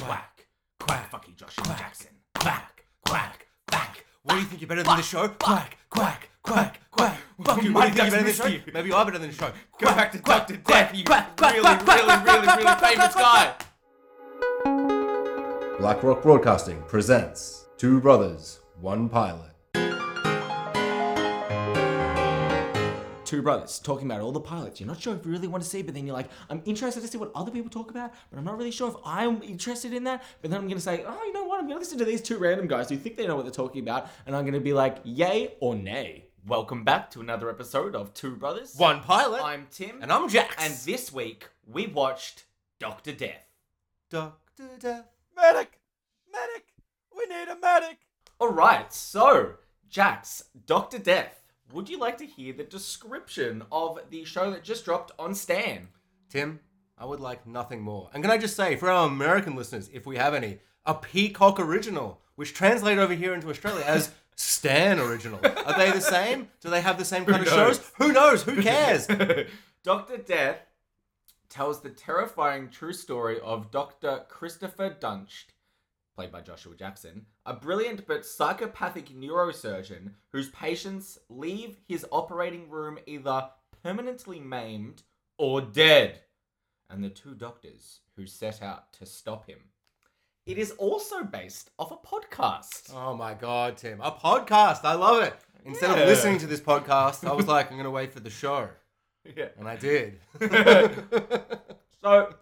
quack, quack. Fuck you, Joshua Jackson. Quack, quack, quack. What do you think you're better than the show? Quack, quack, quack, quack. Fuck you, what do you think you're better than the show? Maybe you are better than the show. Go back to Dr. Death, you really, really, really, really famous guy. Black Rock Broadcasting presents Two Brothers, One Pilot. Two brothers talking about all the pilots. You're not sure if you really want to see, but then you're like, I'm interested to see what other people talk about, but I'm not really sure if I'm interested in that. But then I'm going to say, oh, you know what? I'm going to listen to these two random guys who think they know what they're talking about, and I'm going to be like, yay or nay. Welcome back to another episode of Two Brothers. One Pilot. I'm Tim. and I'm Jax. And this week, we watched Dr. Death. Doctor Death. Medic! Medic! We need a medic! Alright, so, Jax, Dr. Death, would you like to hear the description of the show that just dropped on Stan? Tim, I would like nothing more. And can I just say, for our American listeners, if we have any, a Peacock original, which translate over here into Australia as Stan original. Are they the same? Do they have the same kind of knows? shows? Who knows? Who cares? Dr. Death tells the terrifying true story of Dr. Christopher Duntsch, played by Joshua Jackson, a brilliant but psychopathic neurosurgeon whose patients leave his operating room either permanently maimed or dead, and the two doctors who set out to stop him. It is also based off a podcast. oh my god, Tim. A podcast. I love it. Instead Yeah. of listening to this podcast, I was like, I'm going to wait for the show. Yeah. And I did. So,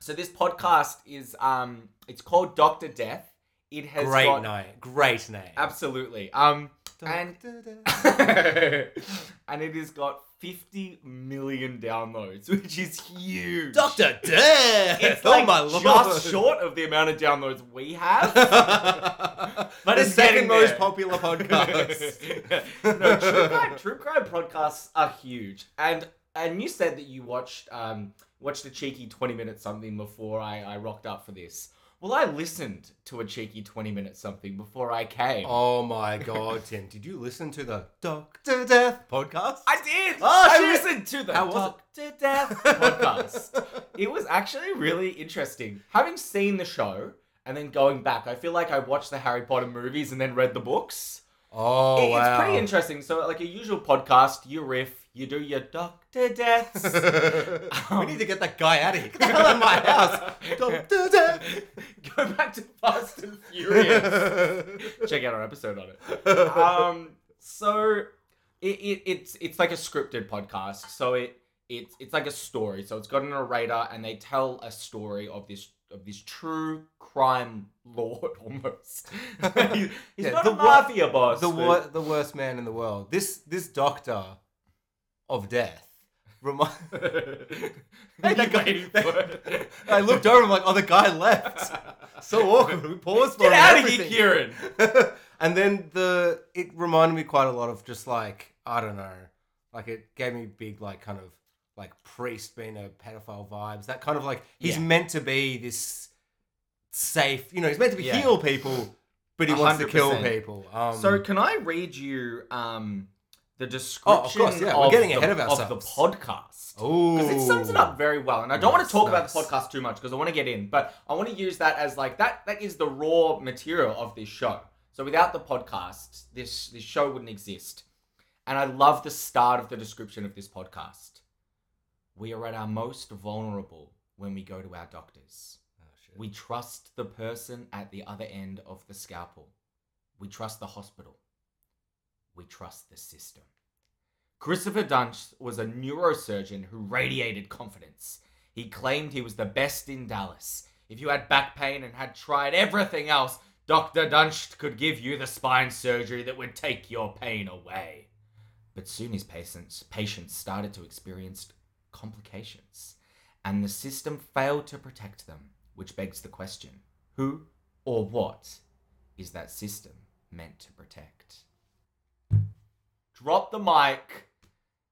so this podcast is um, it's called Doctor Death. It has Great got, name. Great name. absolutely. Um, and and it has got 50 million downloads, which is huge. Doctor Death. It's oh like my lord. just short of the amount of downloads we have. but the it's second most there. popular podcast. no, true crime, true crime podcasts are huge, and and you said that you watched um watched a cheeky twenty minute something before I I rocked up for this. Well, I listened to a cheeky twenty minute something before I came. oh my god, Tim! Did you listen to the Doctor Death podcast? I did. Oh, I shit. listened to the How was it? Doctor Death podcast. it was actually really interesting. Having seen the show and then going back, I feel like I watched the Harry Potter movies and then read the books. Oh It- wow! It's pretty interesting. So, like a usual podcast, you riff, you do your Doctor Deaths. we need to get that guy out of here. Get out of my house. Doctor Death. Go back to Fast and Furious. Check out our episode on it. Um, so it, it it's it's like a scripted podcast. So it it's it's like a story. So it's got a narrator, and they tell a story of this of this true crime lord almost. He- He's Yeah, not the a wor- boss. the wor- the worst man in the world. This this doctor of death. Remi- Hey, that guy-. I looked over. I'm like, oh, the guy left. So awkward. We paused for Get out of here. Kieran. and then the it reminded me quite a lot of just like I don't know, like it gave me big like kind of like priest being a pedophile vibes. That kind of like he's Yeah. meant to be this safe, you know, he's meant to be Yeah. heal people, but he wants to kill people. Um, So can I read you um the description oh, of course, yeah, we're of, getting the, ahead of of the podcast? oh, Because it sums it up very well, and I don't want to talk about the podcast too much because I want to get in, but I want to use that as like that. That is the raw material of this show. So without the podcast, this this show wouldn't exist. And I love the start of the description of this podcast. We are at our most vulnerable when we go to our doctors. Oh. We trust the person at the other end of the scalpel. We trust the hospital. We trust the system. Christopher Duntsch was a neurosurgeon who radiated confidence. He claimed he was the best in Dallas. If you had back pain and had tried everything else, Dr. Duntsch could give you the spine surgery that would take your pain away. But soon his patients, patients started to experience complications, and the system failed to protect them, which begs the question who or what is that system meant to protect? Drop the mic,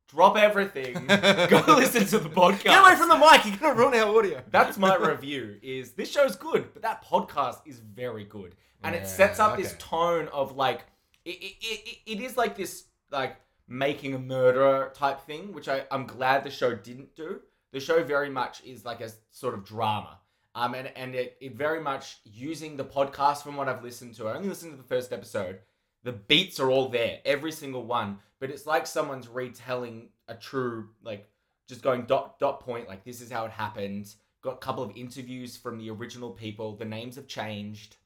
drop everything, go listen to the podcast. Get away from the mic! You're gonna ruin our audio. That's my review. Is this show's good, but that podcast is very good, and Yeah, it sets up this okay. tone of like it, it, it, it is like this like making a murderer type thing, which I I'm glad the show didn't do. The show very much is like a sort of drama, Um, and and it, it very much using the podcast from what I've listened to. I only listened to the first episode. The beats are all there, every single one. But it's like someone's retelling a true, like, just going dot dot point. Like this is how it happened. Got a couple of interviews from the original people. The names have changed.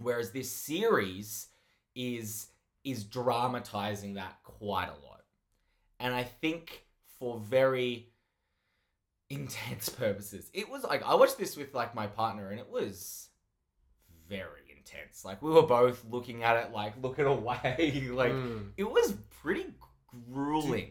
Whereas this series is is dramatizing that quite a lot. And I think for very intense purposes. It was like I watched this with like my partner and it was very intense. Like we were both looking at it like looking away. like Mm. it was pretty grueling.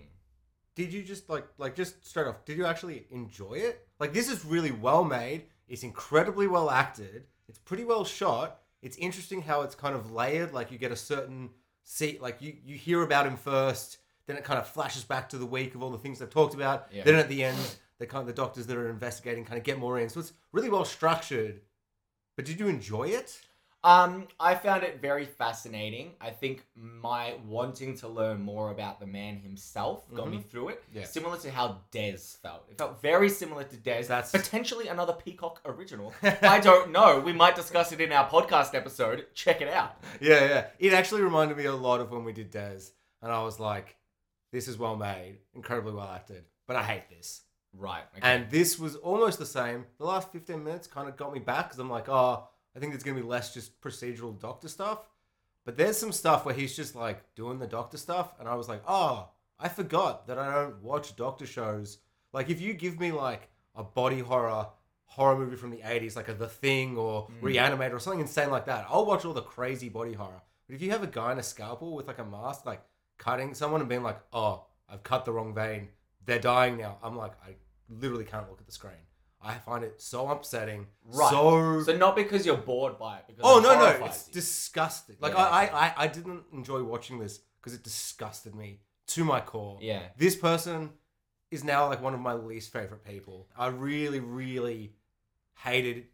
Did you just like like just straight off? Did you actually enjoy it? Like this is really well made. It's incredibly well acted. It's pretty well shot. It's interesting how it's kind of layered. Like you get a certain seat. Like you you hear about him first, then it kind of flashes back to the week of all the things they've talked about. Yeah. Then at the end, the kind of the doctors that are investigating kind of get more in. So it's really well structured. But did you enjoy it? Um, I found it very fascinating. I think my wanting to learn more about the man himself got me through it. Yeah. Similar to how Des felt. It felt very similar to Des. That's- potentially another Peacock original. I don't know. We might discuss it in our podcast episode. Check it out. Yeah, yeah. It actually reminded me a lot of when we did Des, and I was like, "This is well made, incredibly well acted." But I hate this. Right. Okay. And this was almost the same. The last 15 minutes kind of got me back because I'm like, oh, I think there's going to be less just procedural doctor stuff. But there's some stuff where he's just like doing the doctor stuff. And I was like, oh, I forgot that I don't watch doctor shows. Like, if you give me like a body horror horror movie from the 80s, like a The Thing or Mm. Reanimator or something insane like that, I'll watch all the crazy body horror. But if you have a guy in a scalpel with like a mask, like cutting someone and being like, oh, I've cut the wrong vein, they're dying now. I'm like, I literally can't look at the screen. I find it so upsetting. Right. So. So not because you're bored by it. Because oh it no no! It's you. disgusting. Like Yeah, I. I I didn't enjoy watching this because it disgusted me to my core. yeah. This person is now like one of my least favorite people. I really really hated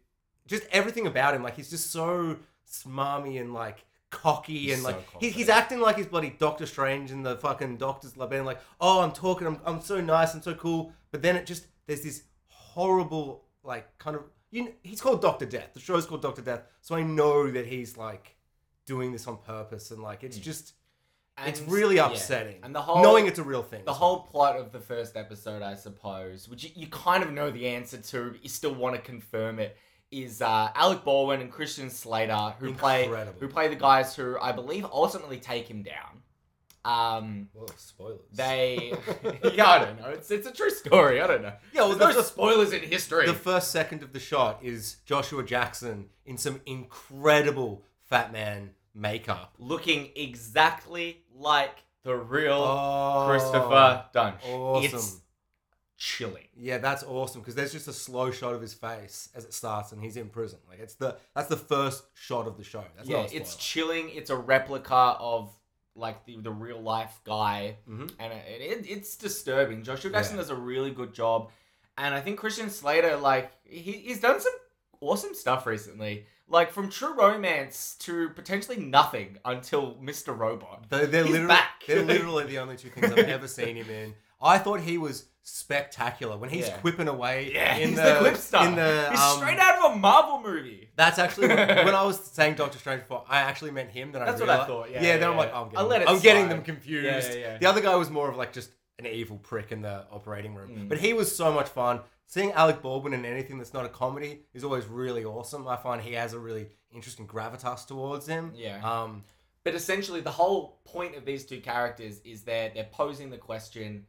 just everything about him. Like he's just so smarmy and like cocky He's and so like he, he's acting like he's bloody Doctor Strange in the fucking Doctor's Lab being like, oh, I'm talking, I'm, I'm so nice and so cool. But then it just there's this horrible like kind of you. Know, he's called Doctor Death. The show's called Doctor Death, so I know that he's like doing this on purpose and like it's just it's And- really yeah. upsetting. And the whole knowing it's a real thing. the whole well. plot of the first episode, I suppose, which you, you kind of know the answer to, but you still want to confirm it, is uh, Alec Baldwin and Christian Slater, who play who play the guys who I believe ultimately take him down. Um, Well, spoilers. they, yeah, I don't know. It's it's a true story. I don't know. Yeah, well, There's no spoilers in history. the first second of the shot is Joshua Jackson in some incredible fat man makeup. looking exactly like the real Oh, Christopher Dunn. Awesome. It's chilling. Yeah, that's awesome because there's just a slow shot of his face as it starts, and he's in prison. Like it's the that's the first shot of the show. That's yeah, it's chilling. It's a replica of like the, the real life guy, Mhm. and it, it, it's disturbing. Joshua Jackson Yeah. does a really good job, and I think Christian Slater, like he, he's done some awesome stuff recently, like from True Romance to potentially nothing until Mr. Robot. They're, they're He's literally back. they're literally the only two things I've ever seen him in. I thought he was spectacular when he's Yeah. quipping away. Yeah, in he's the, the, clip star. In the he's um, straight out of a Marvel movie. That's actually when, I was saying Doctor Strange before. I actually meant him. Then That's I what I realized, thought, yeah, yeah. Then yeah, I'm like, oh, I'm I'll getting, let it I'm getting slide. them confused. Yeah, yeah, yeah. The other guy was more of like just an evil prick in the operating room, Mm. but he was so much fun. Seeing Alec Baldwin in anything that's not a comedy is always really awesome. I find he has a really interesting gravitas towards him. Yeah. Um. But essentially, the whole point of these two characters is that they're posing the question: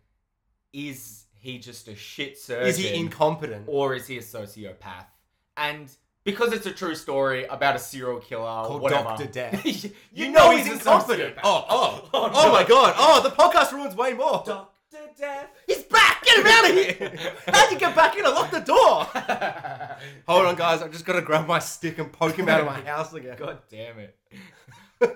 Is he just a shit surgeon, Is he incompetent? or is he a sociopath? And because it's a true story about a serial killer, or Called whatever, Dr. Death. you, You know, know he's a incompetent. Oh, oh, Oh, oh, my god. Oh, the podcast ruins way more. Doctor Death. He's back. Get him out of here. How'd you get back in? I locked the door. Hold on, guys. I'm just gonna grab my stick and poke him out of my house again. God damn it.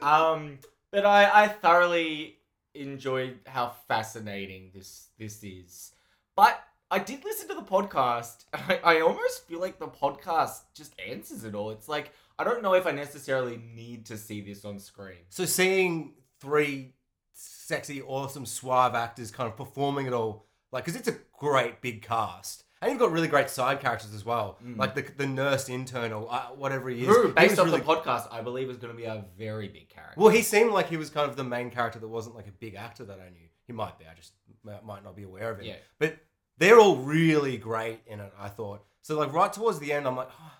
um, but I, I thoroughly enjoyed how fascinating this this is. But I did listen to the podcast, I, I almost feel like the podcast just answers it all. It's like I don't know if I necessarily need to see this on screen. So seeing three sexy, awesome, suave actors kind of performing it all, like, because it's a great big cast. And you've got really great side characters as well, Mm. like the the nurse intern or uh, whatever he is. Who, based on really- the podcast, I believe is going to be a very big character. Well, he seemed like he was kind of the main character that wasn't like a big actor that I knew. He might be. I just might not be aware of it. Yeah. But they're all really great in it. I thought so. Like right towards the end, I'm like, "Oh,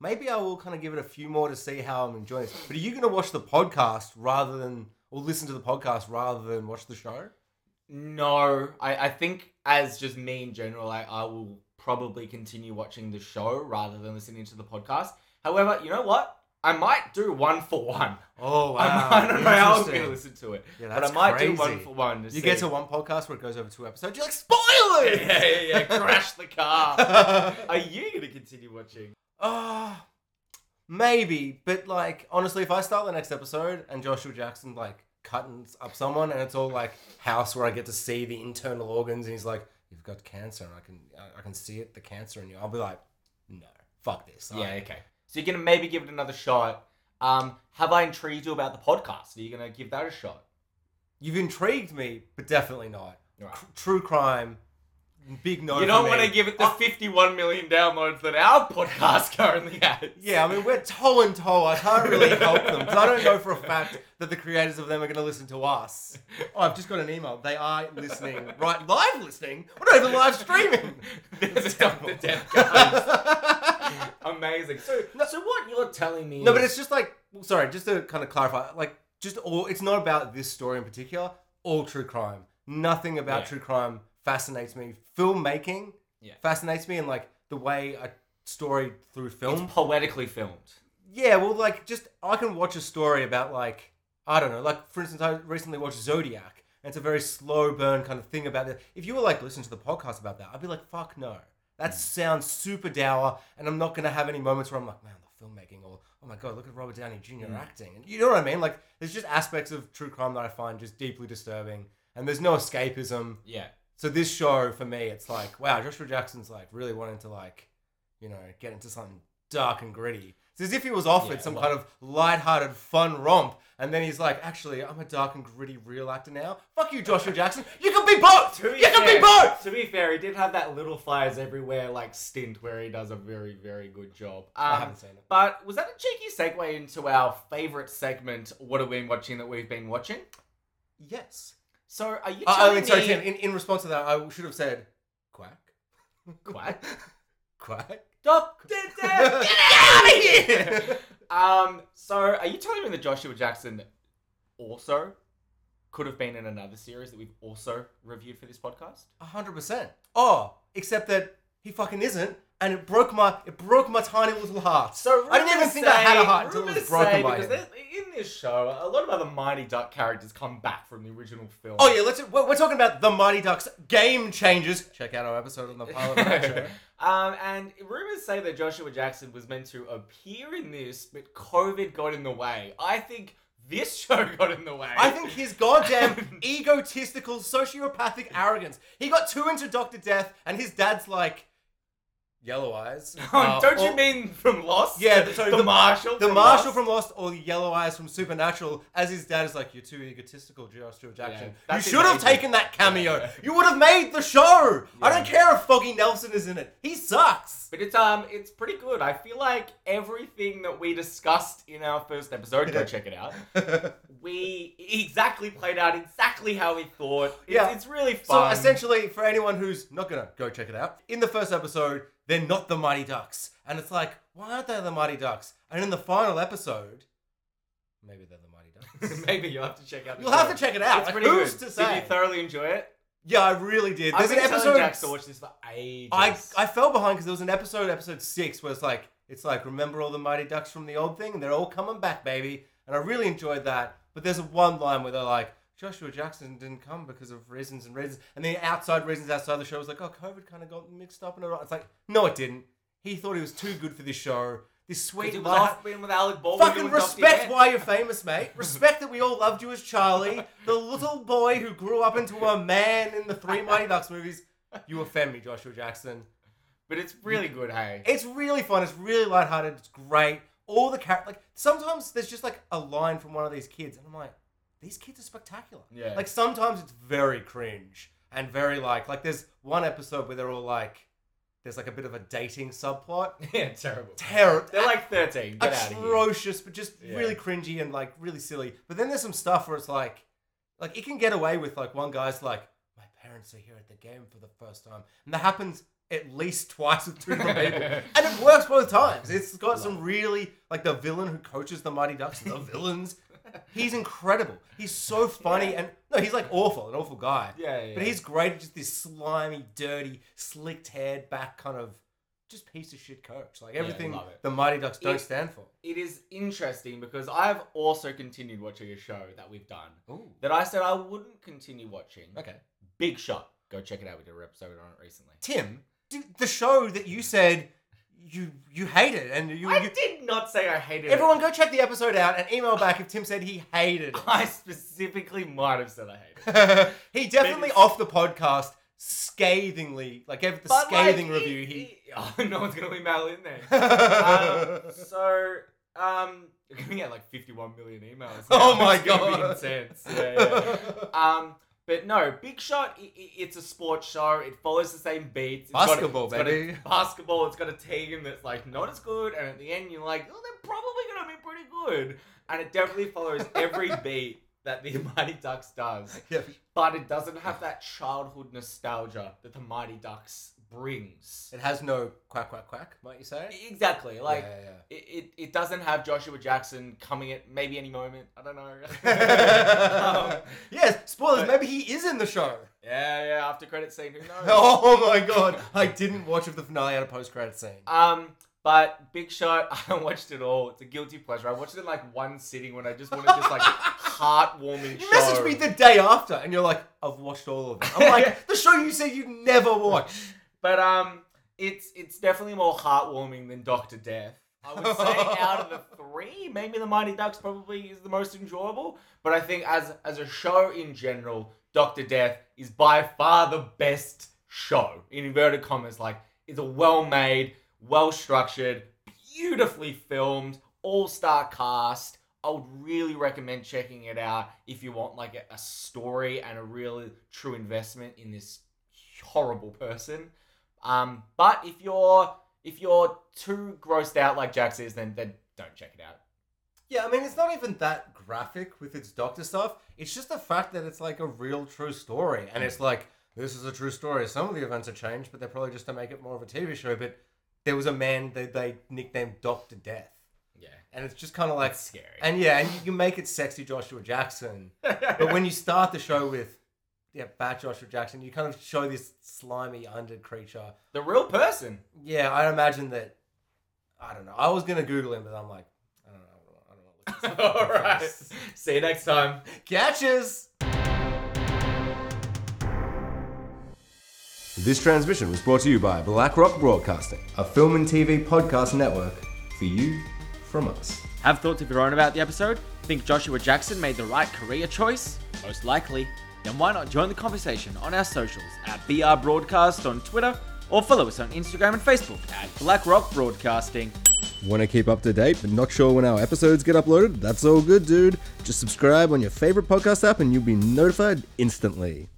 maybe I will kind of give it a few more to see how I'm enjoying it. But are you going to watch the podcast rather than or listen to the podcast rather than watch the show? No, I, I think as just me in general, I, I will probably continue watching the show rather than listening to the podcast. However, you know what? I might do one for one. Oh I, I don't know how I'm going to listen to it, Yeah, but I might do one for one. You see. get to one podcast where it goes over two episodes. You're like, spoilers. yeah, yeah, yeah, crash the car. Are you going to continue watching? Ah, maybe, but like honestly, if I start the next episode and Joshua Jackson like cutting up someone and it's all like house where I get to see the internal organs and he's like, "You've got cancer," and I can I- I can see it, the cancer in you. I'll be like, "No, fuck this." Yeah, okay. So you're going to maybe give it another shot. Um, have I intrigued you about the podcast? Are you going to give that a shot? You've intrigued me, but definitely not. Right. True crime, big no. you don't want to give it the I- 51 million downloads that our podcast currently has. Yeah, I mean, we're toe and toe. I can't really help them because I don't know for a fact that the creators of them are going to listen to us. Oh, I've just got an email. They are listening, right? Live listening? We're not even live streaming. There's the Death guys. Amazing. So, so what you're telling me? no, but it's just like, sorry, just to kind of clarify, like, just all, it's not about this story in particular, all true crime. Nothing about Yeah. true crime fascinates me. Filmmaking Yeah. fascinates me, and like the way a story through film it's poetically filmed. Yeah, well, like, just I can watch a story about like I don't know, like for instance, I recently watched Zodiac, and it's a very slow burn kind of thing about it. If you were like listening to the podcast about that, I'd be like, fuck no, that sounds super dour, and I'm not gonna have any moments where I'm like, man, the filmmaking, or oh my god, look at Robert Downey Jr. Mm. acting, and you know what I mean? Like, there's just aspects of true crime that I find just deeply disturbing, and there's no escapism. Yeah. So this show for me, it's like, wow, Joshua Jackson's like really wanting to like, you know, get into something dark and gritty. It's as if he was offered Yeah, some well- kind of light-hearted, fun romp, and then he's like, actually, I'm a dark and gritty real actor now. Fuck you, Joshua Jackson. You can be both. To be You can fair- be both. To be fair, he did have that little fires everywhere like stint where he does a very, very good job. Um, I haven't seen it. But was that a cheeky segue into our favorite segment? What have we been watching that we've been watching? Yes. So are you Uh, I telling mean, sorry, me? Tim. In, in response to that, I should have said, quack, Quack. quack. Death, get out of here! um. So are you telling me that Joshua Jackson also could have been in another series that we've also reviewed for this podcast? A hundred percent. Oh, except that he fucking isn't, and it broke my it broke my tiny little heart. So I didn't even think I had a heart until it was broken by him. there- this show, a lot of other Mighty Duck characters come back from the original film. Oh yeah, let's. We're, we're talking about the Mighty Ducks game changers. Check out our episode on the pilot of that show. um, and rumors say that Joshua Jackson was meant to appear in this, but COVID got in the way. I think this show got in the way. I think his goddamn egotistical, sociopathic arrogance. He got too into Doctor Death, and his dad's like yellow eyes. Uh, Don't you or- mean from Lost? Yeah, sorry, the, the- Marshal. the from Marshal Lost? from Lost or the Yellow Eyes from Supernatural, as his dad is like, "You're too egotistical, Joshua Jackson. you that's should have amazing. taken that cameo. You would have made the show. I don't care if Foggy Nelson is in it. He sucks." But it's um, it's pretty good. I feel like everything that we discussed in our first episode, go check it out. We exactly played out exactly how we thought. It's, Yeah. it's really fun. So fun. essentially, for anyone who's not gonna go check it out, in the first episode, they're not the Mighty Ducks, and it's like, why aren't they the Mighty Ducks? And in the final episode, maybe they're the Mighty Ducks. maybe you'll have to check out. You'll have to check it out. It's Like, pretty who's good. to Did say? you thoroughly enjoy it? yeah, I really did. I've been an episode. Jax to watch this for ages. I I fell behind because there was an episode, episode six, where it's like it's like remember all the Mighty Ducks from the old thing, and they're all coming back, baby. And I really enjoyed that. But there's a one line where they're like, Joshua Jackson didn't come because of reasons and reasons, and the outside reasons outside the show was like, oh, COVID kind of got mixed up and all. It's like, no, it didn't. He thought he was too good for this show. This sweet, It was off being with Alec Baldwin. Fucking doing respect why you're famous, mate. Respect that we all loved you as Charlie, the little boy who grew up into a man in the three Mighty Ducks movies. You offend me, Joshua Jackson. But it's really good, hey. It's really fun. It's really lighthearted. It's great. All the characters, like sometimes there's just like a line from one of these kids, and I'm like, these kids are spectacular. Yeah. Like sometimes it's very cringe and very like like there's one episode where they're all like, there's like a bit of a dating subplot. yeah, terrible. Terrible. They're like 13. Get out of here. atrocious, but just Yeah. really cringy and like really silly. But then there's some stuff where it's like, like it can get away with like one guy's like, my parents are here at the game for the first time, and that happens at least twice with two different people, and it works both times. It's got some really like the villain who coaches the Mighty Ducks, the villains. He's incredible. He's so funny and no, he's like awful, an awful guy. Yeah, yeah, But he's great. Just this slimy, dirty, slicked haired back kind of just piece of shit coach. Like everything it. the Mighty Ducks don't It- stand for. It is interesting because I've also continued watching a show that we've done Ooh. that I said I wouldn't continue watching. Okay. Big Shot. Go check it out. We did an episode on it recently. Tim, the show that you said you you hate it, and you, I you did not say I hated everyone it. go check the episode out and email back if Tim said he hated I specifically might have said I hated it. it. he definitely off the podcast scathingly like gave the But, scathing review it- he it- oh, no one's gonna email in there. um, so, um, you're gonna get like 51 million emails. Oh my It's gonna be God. intense. Yeah, yeah. um, but no, Big Shot. i i it's a sports show. It follows the same beats. It's got a- Basketball, it's got a baby. basketball. It's got a team that's like not as good, and at the end you're like, oh, they're probably gonna be pretty good. And it definitely follows every beat that the Mighty Ducks does yeah. but it doesn't have that childhood nostalgia that the Mighty Ducks brings. It has no quack quack quack, might you say? Exactly, like yeah, yeah, It, it, it doesn't have Joshua Jackson coming at maybe any moment. I don't know. Um, yes, spoilers. but- Maybe he is in the show. yeah, yeah. After credit scene, who knows? Oh my god, I didn't watch if the finale had a post credit scene. Um, but Big Shot, I watched it all. It's a guilty pleasure. I watched it in like one sitting when I just wanted this like heartwarming You show. messaged me the day after, and you're like, "I've watched all of it." I'm like, "The show you said you'd never watch." But um, it's it's definitely more heartwarming than Doctor Death. I would say out of the three, maybe the Mighty Ducks probably is the most enjoyable. But I think as as a show in general, Doctor Death is by far the best show in inverted commas. Like it's a well made, well structured, beautifully filmed, all star cast. I would really recommend checking it out if you want like a, a story and a really true investment in this horrible person. Um, but if you're if you're too grossed out like Jax is, then then don't check it out. Yeah, I mean, it's not even that graphic with its doctor stuff. It's just the fact that it's like a real true story, and it's like this is a true story. Some of the events have changed, but they're probably just to make it more of a TV show. But there was a man that they nicknamed Doctor Death, Yeah, and it's just kind of like that's scary. And yeah, and you can make it sexy Joshua Jackson. But when you start the show with yeah, fat Joshua Jackson, you kind of show this slimy under creature. the real person. Yeah, I imagine that I don't know. I was gonna Google him, but I'm like, I don't know. I don't know. All right. See you next time. Catches! This transmission was brought to you by BlackRock Broadcasting, a film and TV podcast network for you from us. Have thoughts of your own about the episode? Think Joshua Jackson made the right career choice? Most likely. Then why not join the conversation on our socials at BR Broadcast on Twitter or follow us on Instagram and Facebook at BlackRock Broadcasting. Want to keep up to date but not sure when our episodes get uploaded? That's all good, dude. Just subscribe on your favorite podcast app and you'll be notified instantly.